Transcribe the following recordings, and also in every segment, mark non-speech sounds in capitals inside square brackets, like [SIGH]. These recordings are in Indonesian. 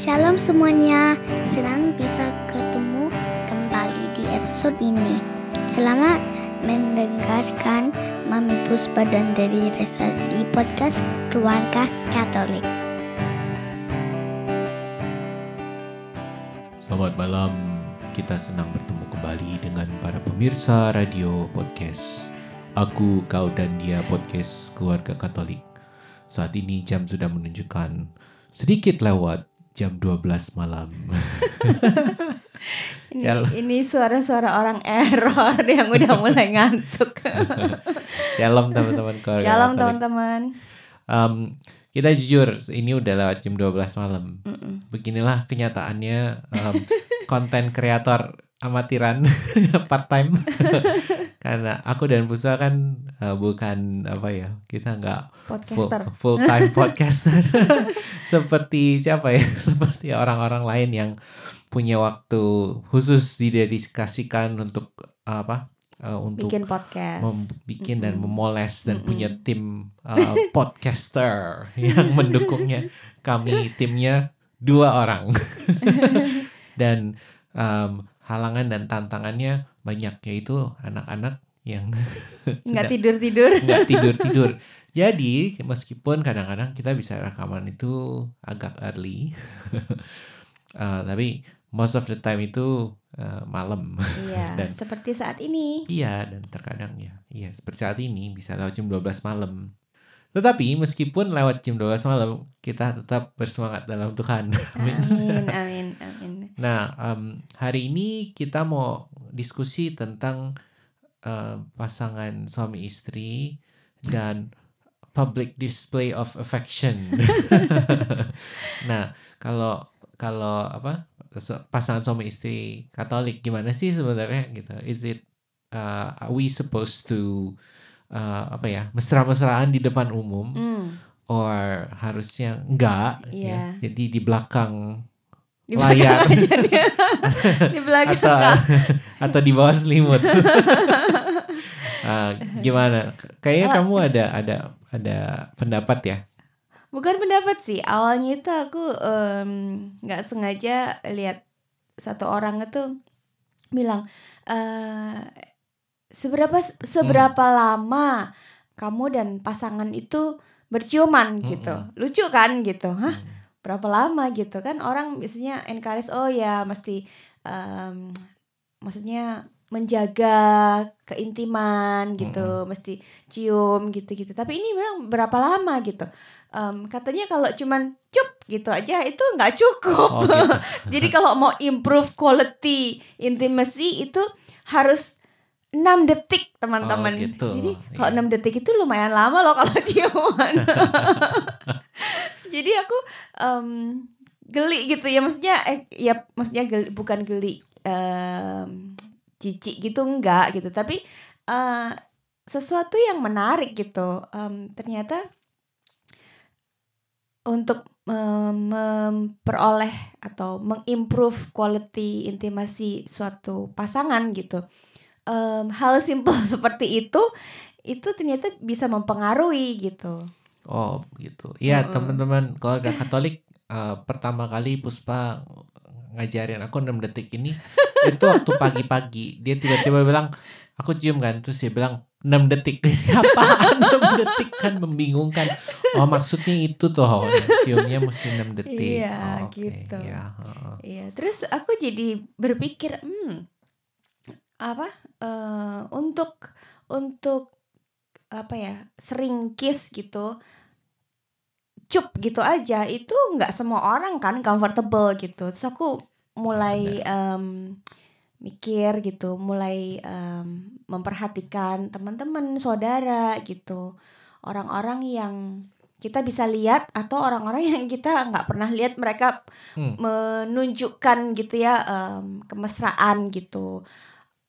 Shalom semuanya, senang bisa ketemu kembali di episode ini. Selamat mendengarkan Mami Puspa dan dari Resa di podcast Keluarga Katolik. Selamat malam, kita senang bertemu kembali dengan para pemirsa radio podcast. Aku, kau, dan dia podcast Keluarga Katolik. Saat ini jam sudah menunjukkan sedikit lewat jam 12 malam. [LAUGHS] Ini, ini suara-suara orang error [LAUGHS] yang udah mulai ngantuk. [LAUGHS] Shalom teman-teman Shalom teman-teman. Em, kita jujur, ini udah lewat jam 12 malam. Mm-mm. Beginilah kenyataannya em, konten kreator amatiran [LAUGHS] part time. [LAUGHS] Karena aku dan Pusa kan eh, bukan apa ya, kita nggak full, Podcaster. full time [LAUGHS] podcaster seperti siapa ya? Seperti orang-orang lain yang punya waktu khusus didedikasikan untuk apa? eh, untuk Bikin podcast. bikin dan Mm-mm. memoles dan Mm-mm. punya tim uh, podcaster yang mendukungnya. Kami timnya dua orang dan um, halangan dan tantangannya banyak yaitu anak-anak yang [LAUGHS] Nggak sudah tidur-tidur. [LAUGHS] nggak tidur tidur. Jadi meskipun kadang-kadang kita bisa rekaman itu agak early, uh, [LAUGHS] tapi most of the time itu uh, malam. Iya, Dan- seperti saat ini. Iya, dan terkadang ya, iya seperti saat ini bisa lewat jam 12 malam. Tetapi meskipun lewat jam 12 malam, kita tetap bersemangat dalam Tuhan. Amin. [LAUGHS] Amin, amin, amin. Nah, em, hari ini kita mau diskusi tentang eh, pasangan suami istri dan public display of affection. [LAUGHS] nah, kalau kalau apa pasangan suami istri Katolik gimana sih sebenarnya gitu? Is it uh, are we supposed to uh, apa ya mesra-mesraan di depan umum Hmm, or harusnya enggak? Iya. Ya? Jadi di belakang di Layar. [LAUGHS] di belakang. atau [LAUGHS] atau di bawah selimut. [LAUGHS] Ah, gimana? Kayaknya Kalau- kamu ada ada ada pendapat ya? Bukan pendapat sih. Awalnya itu aku nggak sengaja lihat satu orang itu bilang eh seberapa seberapa lama kamu dan pasangan itu berciuman gitu. Mm-mm. Lucu kan gitu. Hah? Hmm. Berapa lama gitu kan orang biasanya encourage oh ya mesti em, maksudnya menjaga keintiman gitu, mesti cium gitu-gitu. Tapi ini bilang berapa lama gitu. Em, katanya kalau cuman cup gitu aja itu nggak cukup. Oh, gitu. [LAUGHS] Jadi kalau mau improve quality intimacy itu harus 6 detik teman-teman. Oh, gitu. Jadi kalau Iya. 6 detik itu lumayan lama loh kalau [LAUGHS] ciuman. Jadi aku em, geli gitu ya maksudnya eh, ya maksudnya geli, bukan geli em, jijik gitu enggak gitu tapi eh, sesuatu yang menarik gitu Em, ternyata untuk mem- memperoleh atau mengimprove quality intimasi suatu pasangan gitu Em, hal simpel [LAUGHS] seperti itu itu ternyata bisa mempengaruhi gitu Oh, gitu. Iya, Mm-mm. teman-teman keluarga Katolik eh, pertama kali Puspa ngajarin aku 6 detik ini [LAUGHS] itu waktu pagi-pagi. Dia tiba-tiba bilang, "Aku cium kan." Terus dia bilang, "6 detik." [LAUGHS] Apaan 6 detik kan membingungkan. Oh, maksudnya itu tuh. Ciumnya mesti 6 detik. Iya, Oh, oke. gitu. Iya, heeh. Iya, terus aku jadi berpikir, hmm, apa eh, untuk untuk apa ya sering kiss gitu, cup gitu aja itu nggak semua orang kan comfortable gitu. Terus aku mulai em, mikir gitu, mulai em, memperhatikan teman-teman, saudara gitu, orang-orang yang kita bisa lihat atau orang-orang yang kita nggak pernah lihat mereka Hmm. menunjukkan gitu ya em, kemesraan gitu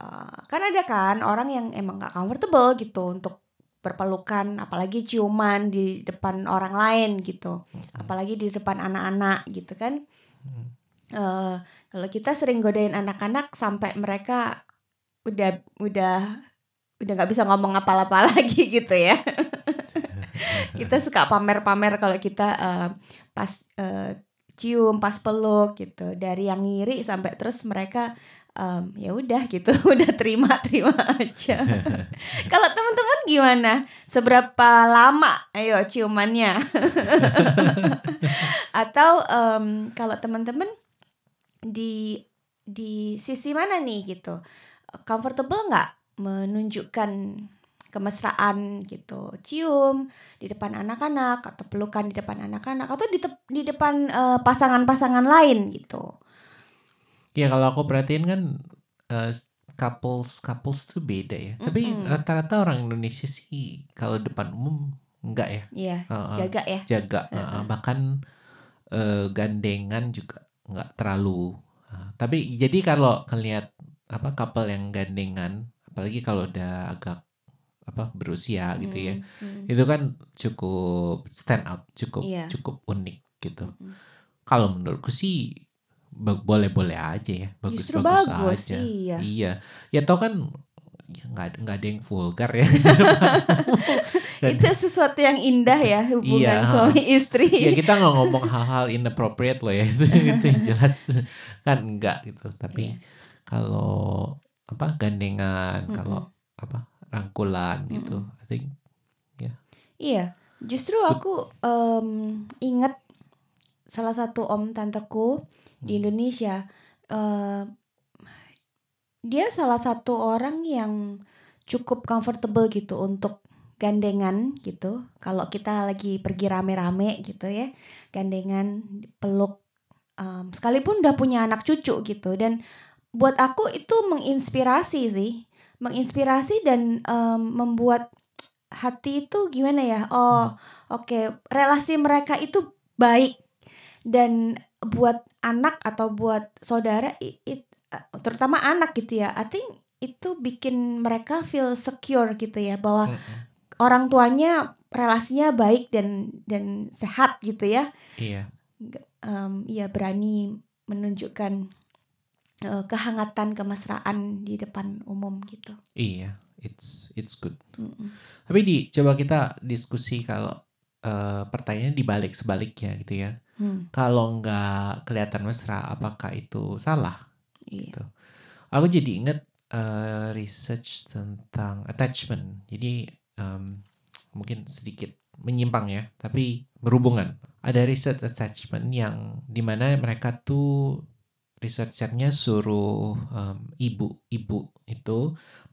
Eh, kan ada kan orang yang emang nggak comfortable gitu untuk berpelukan apalagi ciuman di depan orang lain gitu. Apalagi di depan anak-anak gitu kan. Eh, kalau kita sering godain anak-anak sampai mereka udah udah udah nggak bisa ngomong apa-apa [LAUGHS] lagi gitu ya. [LAUGHS] Kita suka pamer-pamer kalau kita eh, pas eh, cium pas peluk gitu. Dari yang ngiri sampai terus mereka em, ya udah gitu. [LAUGHS] Udah terima terima aja. [LAUGHS] Kalau teman-teman gimana? Seberapa lama? Ayo ciumannya. [LAUGHS] Atau em, kalau teman-teman di di sisi mana nih gitu? Comfortable nggak menunjukkan kemesraan gitu? Cium di depan anak-anak atau pelukan di depan anak-anak atau di di depan eh, pasangan-pasangan lain gitu Ya kalau aku perhatiin kan eh, couples couples tuh beda ya. Tapi Mm-mm. rata-rata orang Indonesia sih kalau depan umum enggak ya. Iya Heeh, jaga ya jaga Heeh. heeh. bahkan eh, gandengan juga nggak terlalu. Ah, tapi jadi kalau ngelihat apa couple yang gandengan, apalagi kalau udah agak apa berusia gitu ya, Mm, mm, itu kan cukup stand out, cukup Iya. cukup unik gitu. mm. Kalau menurutku sih boleh-boleh aja ya, justru bagus-bagus bagus aja. iya Iya, ya tau kan ya nggak nggak ada yang vulgar ya. [LAUGHS] Itu sesuatu yang indah ya hubungan Iya. suami istri [LAUGHS] ya kita nggak ngomong hal-hal inappropriate loh ya itu [LAUGHS] itu yang jelas kan enggak gitu. Tapi Iya. kalau apa gandengan, Mm-mm. kalau apa rangkulan gitu, I think Iya, justru It's good. aku em, ingat salah satu om tanteku di Hmm. Indonesia. eh, dia salah satu orang yang cukup comfortable gitu untuk gandengan gitu. Kalau kita lagi pergi rame-rame gitu ya, gandengan, peluk. em, sekalipun udah punya anak cucu gitu. Dan buat aku itu menginspirasi sih, menginspirasi dan em, membuat hati itu gimana ya? Oh, oke, relasi mereka itu baik dan buat anak atau buat saudara i- it- terutama anak gitu ya. I think itu bikin mereka feel secure gitu ya bahwa mm-mm. orang tuanya relasinya baik dan dan sehat gitu ya. iya, Em, iya berani menunjukkan eh, kehangatan kemesraan di depan umum gitu. iya, it's it's good. Mm-mm. Tapi di coba kita diskusi kalau eh, pertanyaannya dibalik sebaliknya gitu ya. Hmm, Kalau nggak kelihatan mesra, apakah itu salah? iya. Aku jadi inget eh, research tentang attachment. Jadi em, mungkin sedikit menyimpang ya, tapi berhubungan. Ada research attachment yang di mana mereka tuh researchernya suruh ibu-ibu itu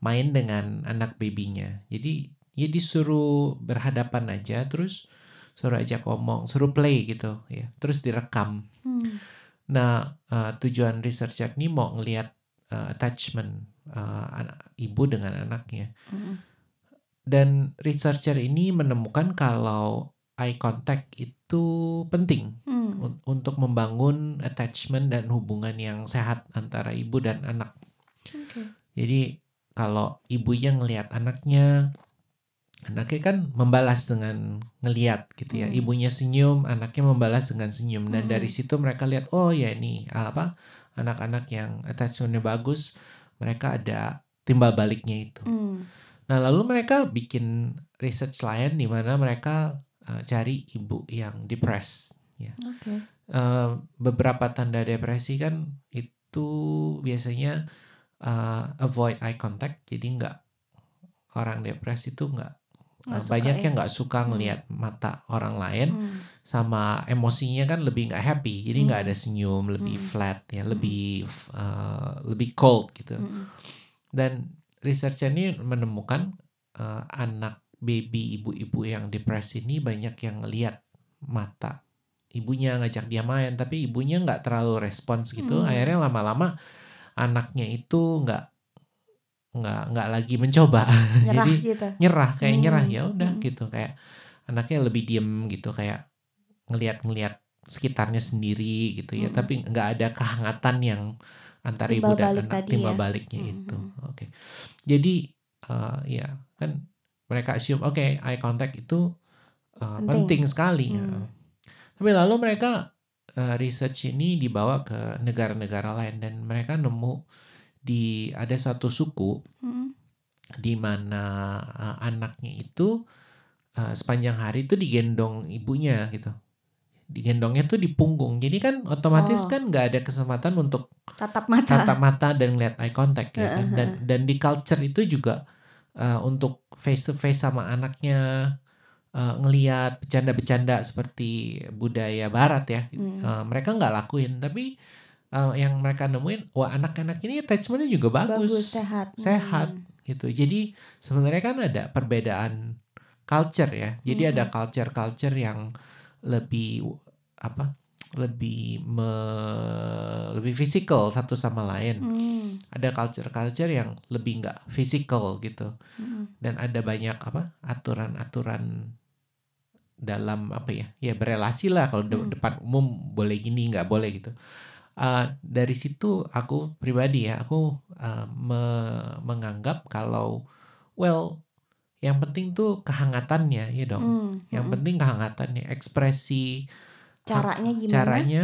main dengan anak babynya. Jadi ya disuruh berhadapan aja, terus suruh ajak ngomong, suruh play gitu ya, terus direkam. Hmm, Nah, eh, tujuan researcher ini mau ngelihat eh, attachment eh, anak ibu dengan anaknya. mm-mm. Dan researcher ini menemukan kalau eye contact itu penting Hmm, un- untuk membangun attachment dan hubungan yang sehat antara ibu dan anak. oke. Jadi kalau ibunya ngelihat anaknya, anaknya kan membalas dengan ngeliat gitu ya. Hmm. Ibunya senyum, anaknya membalas dengan senyum. Dan Hmm. dari situ mereka lihat, oh ya ini apa anak-anak yang attachmentnya bagus, mereka ada timbal baliknya itu. Hmm, Nah lalu mereka bikin research lain di mana mereka uh, cari ibu yang depressed. Ya. oke. Uh, beberapa tanda depresi kan itu biasanya uh, avoid eye contact, jadi nggak orang depresi itu nggak Nggak uh, suka banyak ya? yang nggak suka Hmm. ngelihat mata orang lain Hmm, sama emosinya kan lebih nggak happy, jadi nggak Hmm. ada senyum, lebih Hmm. flat ya, Hmm. lebih uh, lebih cold gitu. mm-mm. Dan researcher ini menemukan uh, anak baby ibu-ibu yang depresi ini banyak yang lihat mata ibunya ngajak dia main, tapi ibunya nggak terlalu respons gitu. Hmm. Akhirnya lama-lama anaknya itu nggak nggak nggak lagi mencoba, [LAUGHS] Nyerah jadi gitu. nyerah kayak Hmm. nyerah ya udah Hmm. gitu kayak anaknya lebih diem gitu kayak ngelihat-ngelihat sekitarnya sendiri gitu ya, Hmm. tapi nggak ada kehangatan yang antara ibu dan balik anak timbal ya. baliknya Hmm, itu. hmm. Oke. Jadi eh, ya kan mereka assume oke eye contact itu eh, Penting. penting. sekali. ya. Hmm. Tapi lalu mereka eh, research ini dibawa ke negara-negara lain dan mereka nemu di ada satu suku Mm-mm. di mana uh, anaknya itu uh, sepanjang hari itu digendong ibunya gitu. digendongnya tuh di punggung. Jadi kan otomatis Oh. kan nggak ada kesempatan untuk Tatap mata. tatap mata dan ngeliat eye contact ya kan. Dan dan di culture itu juga uh, untuk face to face sama anaknya uh, ngeliat bercanda-bercanda seperti budaya barat ya. Hmm. Uh, mereka nggak lakuin tapi uh, yang mereka nemuin wah anak-anak ini attachmentnya juga bagus, Bagus, sehat. Sehat. Hmm. gitu. Jadi sebenarnya kan ada perbedaan culture ya. Jadi Mhm. ada culture-culture yang lebih apa? lebih me, lebih physical satu sama lain. Hmm. Ada culture-culture yang lebih nggak physical gitu. Hmm. Dan ada banyak apa? aturan-aturan dalam apa ya? Ya berelasi lah kalau Hmm. depan umum boleh gini nggak boleh gitu. Uh, dari situ aku pribadi ya aku uh, me- menganggap kalau well yang penting tuh kehangatannya ya dong. Hmm. Yang Hmm. penting kehangatannya, ekspresi caranya gimana? caranya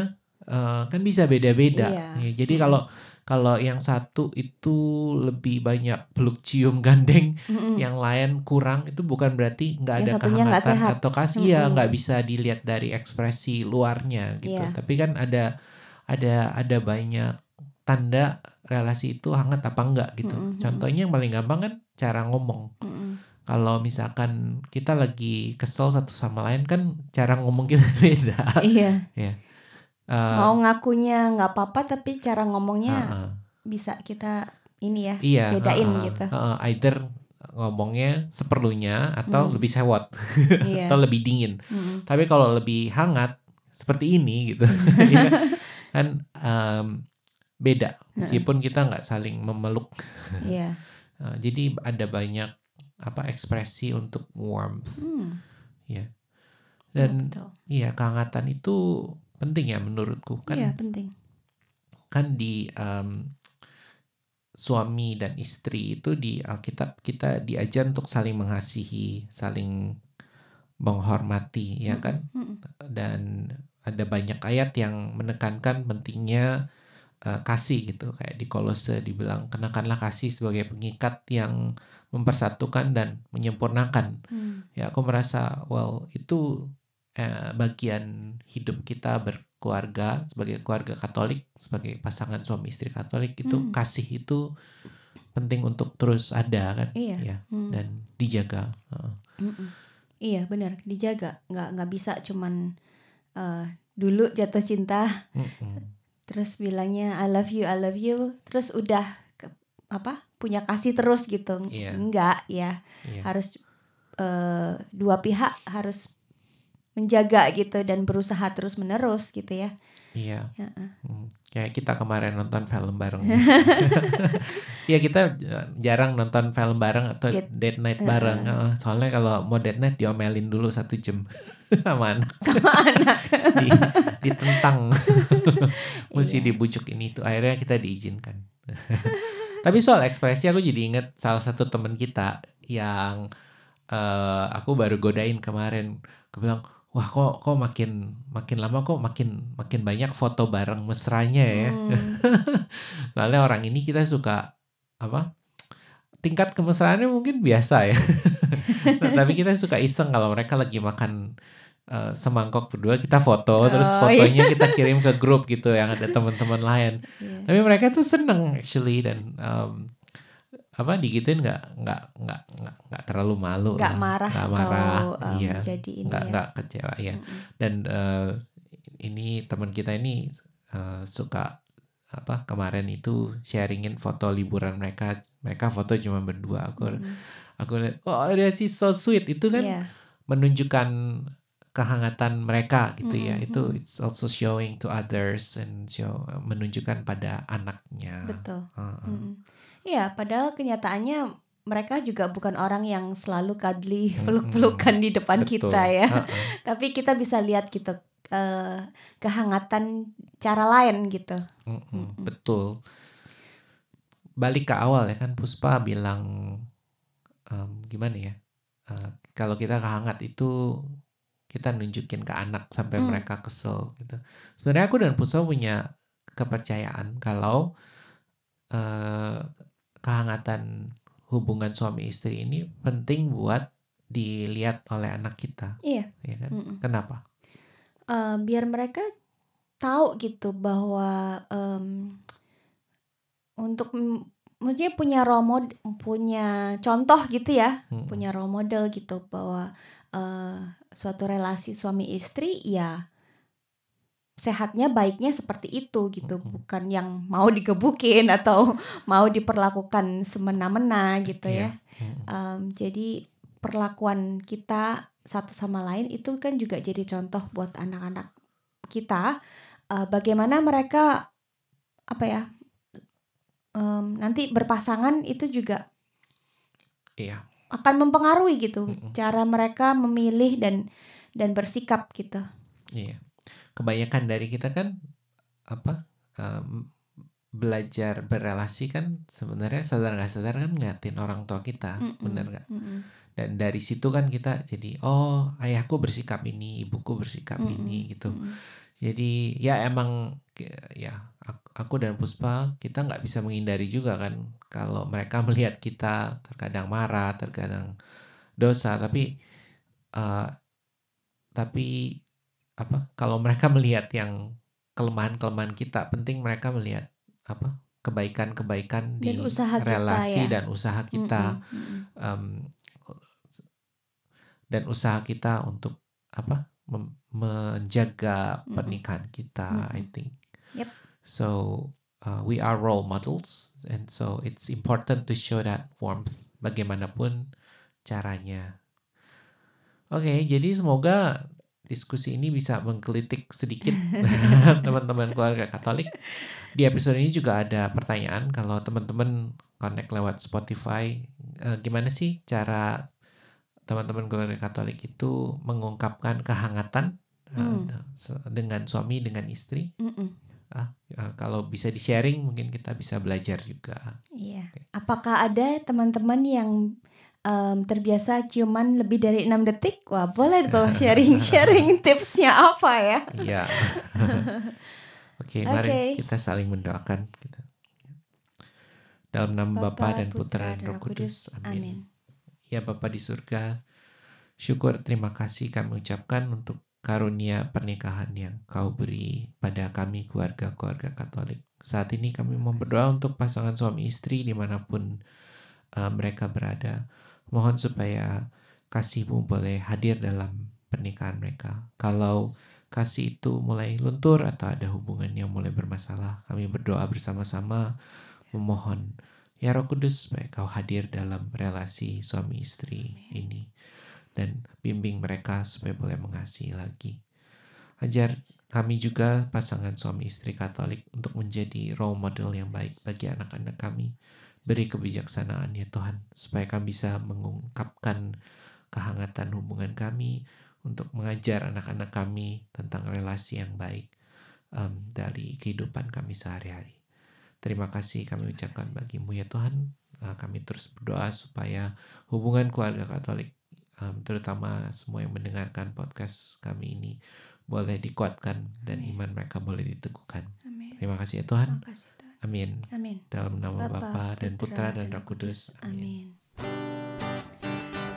uh, kan bisa beda-beda. Iya. Ya, jadi Mm-mm. kalau kalau yang satu itu lebih banyak peluk cium gandeng, Mm-mm. yang lain kurang itu bukan berarti nggak ada kehangatan atau kasih ya Mm-mm. nggak bisa dilihat dari ekspresi luarnya gitu. Iya. Tapi kan ada ada ada banyak tanda relasi itu hangat apa enggak gitu. Mm-mm, mm-mm. Contohnya yang paling gampang kan cara ngomong. Mm-mm. Kalau misalkan kita lagi kesel satu sama lain kan cara ngomong kita [LAUGHS] beda. Iya. Uh, Mau ngakunya nggak apa-apa tapi cara ngomongnya uh-uh. bisa kita ini ya. Iya, bedain uh-uh, gitu. uh-uh. either ngomongnya seperlunya atau Hmm. lebih sewot Iya. [LAUGHS] atau lebih dingin. Mm-mm. Tapi kalau lebih hangat seperti ini gitu, [LAUGHS] ya, kan um, beda. Meskipun kita nggak saling memeluk, [LAUGHS] Iya. Uh, jadi ada banyak apa ekspresi untuk warmth. Hmm. Dan betul. iya kehangatan itu penting ya menurutku kan. Iya penting. kan di um, suami dan istri itu di Alkitab kita diajar untuk saling mengasihi, saling menghormati, ya kan? Mm-mm. Dan ada banyak ayat yang menekankan pentingnya uh, kasih gitu, kayak di Kolose dibilang kenakanlah kasih sebagai pengikat yang mempersatukan dan menyempurnakan. Hmm. Ya, aku merasa well itu eh, bagian hidup kita berkeluarga sebagai keluarga Katolik, sebagai pasangan suami istri Katolik itu Hmm. kasih itu penting untuk terus ada kan, Iya. ya Hmm. dan dijaga. Mm-mm. Iya benar dijaga nggak nggak bisa cuman eh, dulu jatuh cinta Mm-mm. terus bilangnya I love you I love you terus udah ke- apa punya kasih terus gitu Iya. enggak ya Iya. harus eh, dua pihak harus menjaga gitu dan berusaha terus menerus gitu ya Iya. Hmm. Kayak kita kemarin nonton film bareng. [LAUGHS] [LAUGHS] Iya kita eh, jarang nonton film bareng atau Date. date night bareng. Heeh, Soalnya kalau mau date night diomelin dulu satu jam [LAUGHS] sama anak. sama anak di, ditentang mesti Iya. dibujuk ini tuh akhirnya kita diizinkan tapi soal ekspresi aku jadi inget salah satu temen kita yang eh, aku baru godain kemarin aku bilang wah kok kok makin makin lama kok makin makin banyak foto bareng mesranya ya Hmm. [LAUGHS] soalnya orang ini kita suka apa tingkat kemesraannya mungkin biasa ya [LAUGHS] Nah, tapi kita suka iseng kalau mereka lagi makan eh, semangkok berdua kita foto terus Oh, fotonya kita kirim ke grup gitu yang ada teman-teman lain Iya. tapi mereka tuh seneng actually dan em, apa digituin nggak nggak nggak nggak nggak terlalu malu nggak marah nggak atau marah em, iya. jadi ini nggak ya? nggak kecewa ya Mm-mm. dan eh, ini teman kita ini eh, suka apa kemarin itu sharingin foto liburan mereka. Mereka foto cuma berdua. Aku Mm-mm. aku lihat oh dia sih so sweet. Itu kan Iya. menunjukkan kehangatan mereka gitu ya Mm-mm, itu it's also showing to others and show menunjukkan pada anaknya betul Heeh. Mm-mm. Iya, padahal kenyataannya mereka juga bukan orang yang selalu Mm-mm. peluk-pelukan di depan Betul. kita ya. Heeh. [LAUGHS] Tapi kita bisa lihat gitu eh, kehangatan cara lain gitu. Mm-mm, Mm-mm. betul balik ke awal ya kan Puspa bilang em, gimana ya Eh, kalau kita kehangat itu kita nunjukin ke anak sampai Hmm. mereka kesel gitu sebenarnya aku dan Puspa punya kepercayaan kalau eh, kehangatan hubungan suami istri ini penting buat dilihat oleh anak kita Iya. ya kan Mm-mm. kenapa eh, biar mereka tahu gitu bahwa em, untuk maksudnya punya role mod- punya contoh gitu ya Mm-mm. punya role model gitu bahwa eh, suatu relasi suami istri ya sehatnya baiknya seperti itu gitu bukan yang mau digebukin [LAUGHS] atau mau diperlakukan semena-mena gitu Iya. ya. Em, jadi perlakuan kita satu sama lain itu kan juga jadi contoh buat anak-anak kita eh, bagaimana mereka apa ya em, nanti berpasangan itu juga Iya. Akan mempengaruhi gitu Mm-mm. cara mereka memilih dan dan bersikap gitu. Iya. Kebanyakan dari kita kan apa em, belajar berelasi kan sebenarnya sadar nggak sadar kan ngeliatin orang tua kita, Mm-mm, bener nggak? mm-mm, Dan dari situ kan kita jadi oh ayahku bersikap ini, ibuku bersikap mm-mm, ini gitu. mm-mm. Jadi ya emang ya ak- aku dan Puspa kita nggak bisa menghindari juga kan kalau mereka [LAUGHS] melihat kita terkadang marah, terkadang dosa, tapi eh, tapi apa kalau mereka melihat yang kelemahan-kelemahan kita, penting mereka melihat apa kebaikan-kebaikan di usaha kita relasi ya. dan usaha kita Mm-mm, mm-mm. em, dan usaha kita untuk apa mem- menjaga pernikahan kita I think. Yep. so uh, we are role models and so it's important to show that warmth bagaimanapun caranya. Oke jadi semoga diskusi ini bisa menggelitik sedikit [LAUGHS] teman-teman keluarga Katolik. Di episode ini juga ada pertanyaan kalau teman-teman connect lewat Spotify eh, gimana sih cara teman-teman keluarga Katolik itu mengungkapkan kehangatan? eh, Hmm. se- dengan suami dengan istri Mm-mm. ah eh, kalau bisa di sharing mungkin kita bisa belajar juga Iya. Apakah ada teman-teman yang em, terbiasa ciuman lebih dari enam detik? Wah, boleh [LAUGHS] tuh sharing-sharing tipsnya apa ya? iya [LAUGHS] oke mari Oke. kita saling mendoakan kita dalam nama Bapa dan Putra dan Roh Kudus amin. Ya Bapa di surga, syukur terima kasih kami ucapkan untuk karunia pernikahan yang kau beri pada kami keluarga-keluarga Katolik. Saat ini kami mau berdoa untuk pasangan suami istri di mana pun uh, mereka berada. Mohon supaya kasihmu boleh hadir dalam pernikahan mereka. Kalau kasih itu mulai luntur atau ada hubungan yang mulai bermasalah, kami berdoa bersama-sama memohon Ya Roh Kudus, supaya kau hadir dalam relasi suami istri ini bimbing mereka supaya boleh mengasihi lagi. Ajar kami juga pasangan suami istri Katolik untuk menjadi role model yang baik bagi anak-anak kami. Beri kebijaksanaan ya Tuhan, supaya kami bisa mengungkapkan kehangatan hubungan kami untuk mengajar anak-anak kami tentang relasi yang baik em, dari kehidupan kami sehari-hari. Terima kasih kami ucapkan bagimu ya Tuhan. Uh, kami terus berdoa supaya hubungan keluarga Katolik, um, terutama semua yang mendengarkan podcast kami ini, boleh dikuatkan dan Amin. iman mereka boleh diteguhkan. Amin. Terima kasih ya Tuhan. Terima kasih Tuhan. Amin. Amin. Dalam nama Bapa dan Putra dan Roh Kudus. Amin.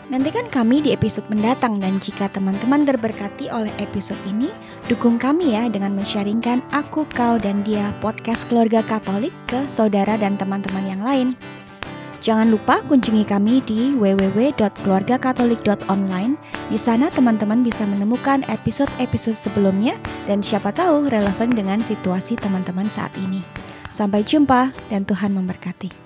Nantikan kami di episode mendatang dan jika teman-teman terberkati oleh episode ini, dukung kami ya dengan men-sharingkan Aku, Kau, dan Dia podcast keluarga Katolik ke saudara dan teman-teman yang lain. Jangan lupa kunjungi kami di www.keluargakatolik.online. Di sana teman-teman bisa menemukan episode-episode sebelumnya dan siapa tahu relevan dengan situasi teman-teman saat ini. Sampai jumpa dan Tuhan memberkati.